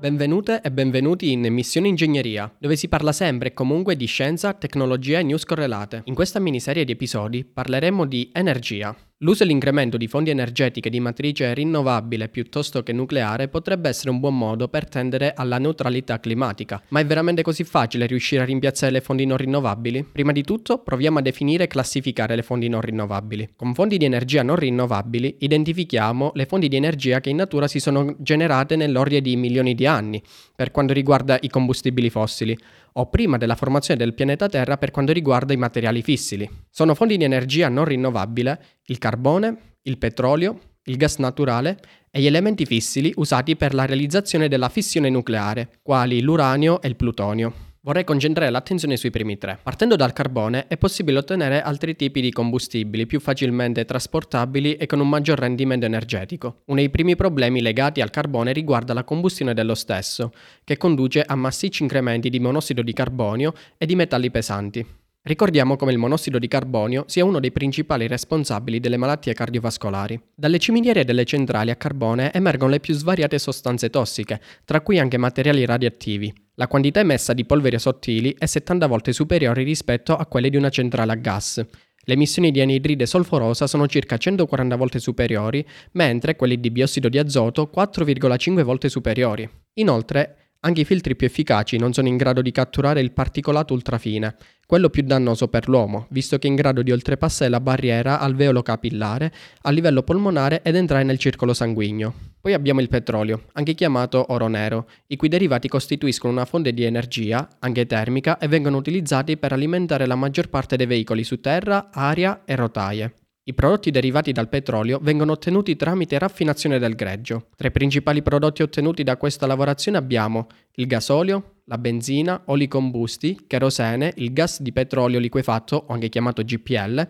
Benvenute e benvenuti in Missione Ingegneria, dove si parla sempre e comunque di scienza, tecnologia e news correlate. In questa miniserie di episodi parleremo di energia. L'uso e l'incremento di fonti energetiche di matrice rinnovabile piuttosto che nucleare potrebbe essere un buon modo per tendere alla neutralità climatica, ma è veramente così facile riuscire a rimpiazzare le fonti non rinnovabili? Prima di tutto proviamo a definire e classificare le fonti non rinnovabili. Con fonti di energia non rinnovabili identifichiamo le fonti di energia che in natura si sono generate nell'ordine di milioni di anni, per quanto riguarda i combustibili fossili, o prima della formazione del pianeta Terra per quanto riguarda i materiali fissili. Sono fonti di energia non rinnovabile il carbone, il petrolio, il gas naturale e gli elementi fissili usati per la realizzazione della fissione nucleare, quali l'uranio e il plutonio. Vorrei concentrare l'attenzione sui primi tre. Partendo dal carbone è possibile ottenere altri tipi di combustibili più facilmente trasportabili e con un maggior rendimento energetico. Uno dei primi problemi legati al carbone riguarda la combustione dello stesso, che conduce a massicci incrementi di monossido di carbonio e di metalli pesanti. Ricordiamo come il monossido di carbonio sia uno dei principali responsabili delle malattie cardiovascolari. Dalle ciminiere delle centrali a carbone emergono le più svariate sostanze tossiche, tra cui anche materiali radioattivi. La quantità emessa di polveri sottili è 70 volte superiore rispetto a quelle di una centrale a gas. Le emissioni di anidride solforosa sono circa 140 volte superiori, mentre quelle di biossido di azoto 4,5 volte superiori. Inoltre, anche i filtri più efficaci non sono in grado di catturare il particolato ultrafine, quello più dannoso per l'uomo, visto che è in grado di oltrepassare la barriera alveolo capillare a livello polmonare ed entrare nel circolo sanguigno. Poi abbiamo il petrolio, anche chiamato oro nero, i cui derivati costituiscono una fonte di energia, anche termica, e vengono utilizzati per alimentare la maggior parte dei veicoli su terra, aria e rotaie. I prodotti derivati dal petrolio vengono ottenuti tramite raffinazione del greggio. Tra i principali prodotti ottenuti da questa lavorazione abbiamo il gasolio, la benzina, oli combusti, kerosene, il gas di petrolio liquefatto, o anche chiamato GPL,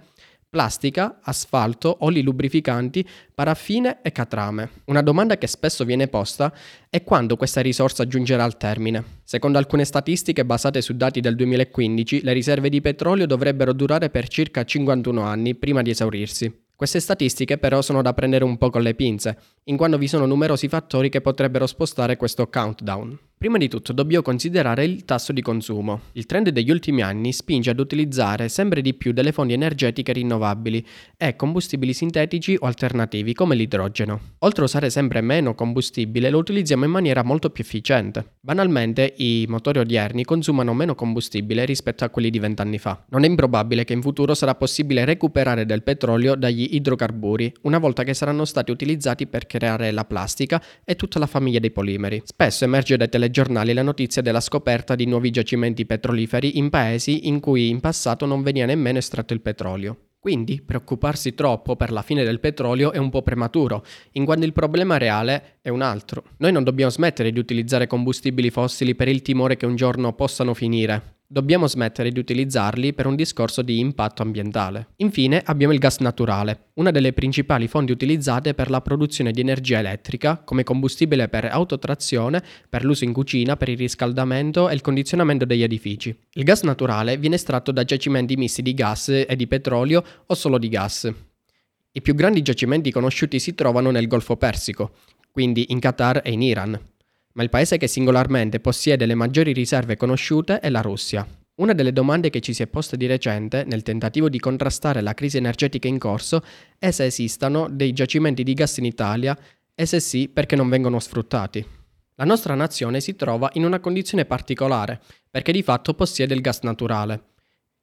plastica, asfalto, oli lubrificanti, paraffine e catrame. Una domanda che spesso viene posta è quando questa risorsa giungerà al termine. Secondo alcune statistiche basate su dati del 2015, le riserve di petrolio dovrebbero durare per circa 51 anni prima di esaurirsi. Queste statistiche però sono da prendere un po' con le pinze, in quanto vi sono numerosi fattori che potrebbero spostare questo countdown. Prima di tutto dobbiamo considerare il tasso di consumo. Il trend degli ultimi anni spinge ad utilizzare sempre di più delle fonti energetiche rinnovabili e combustibili sintetici o alternativi come l'idrogeno. Oltre a usare sempre meno combustibile lo utilizziamo in maniera molto più efficiente. Banalmente i motori odierni consumano meno combustibile rispetto a quelli di vent'anni fa. Non è improbabile che in futuro sarà possibile recuperare del petrolio dagli idrocarburi una volta che saranno stati utilizzati per creare la plastica e tutta la famiglia dei polimeri. Spesso emerge dai telegiornali giornali la notizia della scoperta di nuovi giacimenti petroliferi in paesi in cui in passato non veniva nemmeno estratto il petrolio. Quindi preoccuparsi troppo per la fine del petrolio è un po' prematuro, in quanto il problema reale è un altro. Noi non dobbiamo smettere di utilizzare combustibili fossili per il timore che un giorno possano finire dobbiamo smettere di utilizzarli per un discorso di impatto ambientale. Infine abbiamo il gas naturale, una delle principali fonti utilizzate per la produzione di energia elettrica come combustibile per autotrazione, per l'uso in cucina, per il riscaldamento e il condizionamento degli edifici. Il gas naturale viene estratto da giacimenti misti di gas e di petrolio o solo di gas. I più grandi giacimenti conosciuti si trovano nel Golfo Persico, quindi in Qatar e in Iran ma il paese che singolarmente possiede le maggiori riserve conosciute è la Russia. Una delle domande che ci si è posta di recente, nel tentativo di contrastare la crisi energetica in corso, è se esistano dei giacimenti di gas in Italia e se sì perché non vengono sfruttati. La nostra nazione si trova in una condizione particolare, perché di fatto possiede il gas naturale.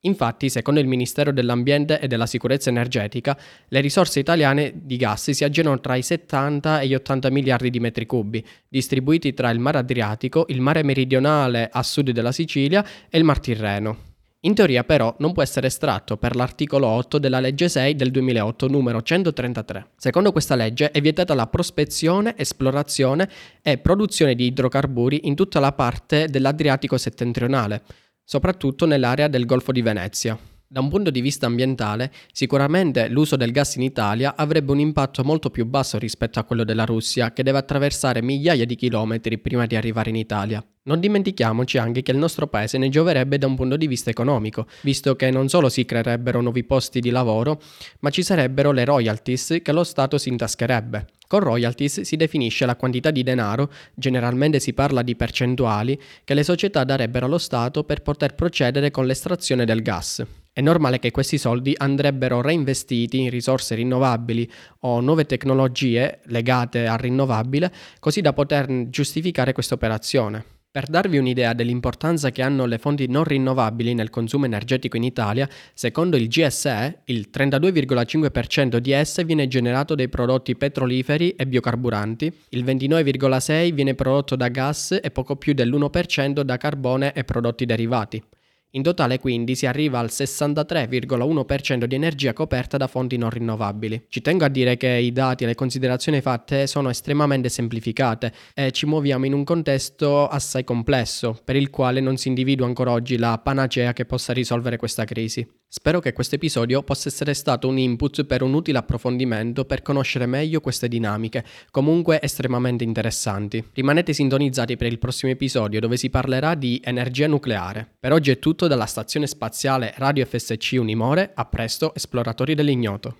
Infatti, secondo il Ministero dell'Ambiente e della Sicurezza Energetica, le risorse italiane di gas si aggirano tra i 70 e gli 80 miliardi di metri cubi, distribuiti tra il Mar Adriatico, il Mare Meridionale a sud della Sicilia e il Mar Tirreno. In teoria però non può essere estratto per l'articolo 8 della legge 6 del 2008 numero 133. Secondo questa legge è vietata la prospezione, esplorazione e produzione di idrocarburi in tutta la parte dell'Adriatico settentrionale, soprattutto nell'area del Golfo di Venezia. Da un punto di vista ambientale, sicuramente l'uso del gas in Italia avrebbe un impatto molto più basso rispetto a quello della Russia, che deve attraversare migliaia di chilometri prima di arrivare in Italia. Non dimentichiamoci anche che il nostro paese ne gioverebbe da un punto di vista economico, visto che non solo si creerebbero nuovi posti di lavoro, ma ci sarebbero le royalties che lo Stato si intascherebbe. Con royalties si definisce la quantità di denaro, generalmente si parla di percentuali, che le società darebbero allo Stato per poter procedere con l'estrazione del gas. È normale che questi soldi andrebbero reinvestiti in risorse rinnovabili o nuove tecnologie legate al rinnovabile, così da poter giustificare questa operazione. Per darvi un'idea dell'importanza che hanno le fonti non rinnovabili nel consumo energetico in Italia, secondo il GSE, il 32,5% di esse viene generato dai prodotti petroliferi e biocarburanti, il 29,6% viene prodotto da gas e poco più dell'1% da carbone e prodotti derivati. In totale quindi si arriva al 63,1% di energia coperta da fonti non rinnovabili. Ci tengo a dire che i dati e le considerazioni fatte sono estremamente semplificate e ci muoviamo in un contesto assai complesso, per il quale non si individua ancora oggi la panacea che possa risolvere questa crisi. Spero che questo episodio possa essere stato un input per un utile approfondimento per conoscere meglio queste dinamiche, comunque estremamente interessanti. Rimanete sintonizzati per il prossimo episodio dove si parlerà di energia nucleare. Per oggi è tutto dalla stazione spaziale Radio FSC Unimore, a presto esploratori dell'ignoto.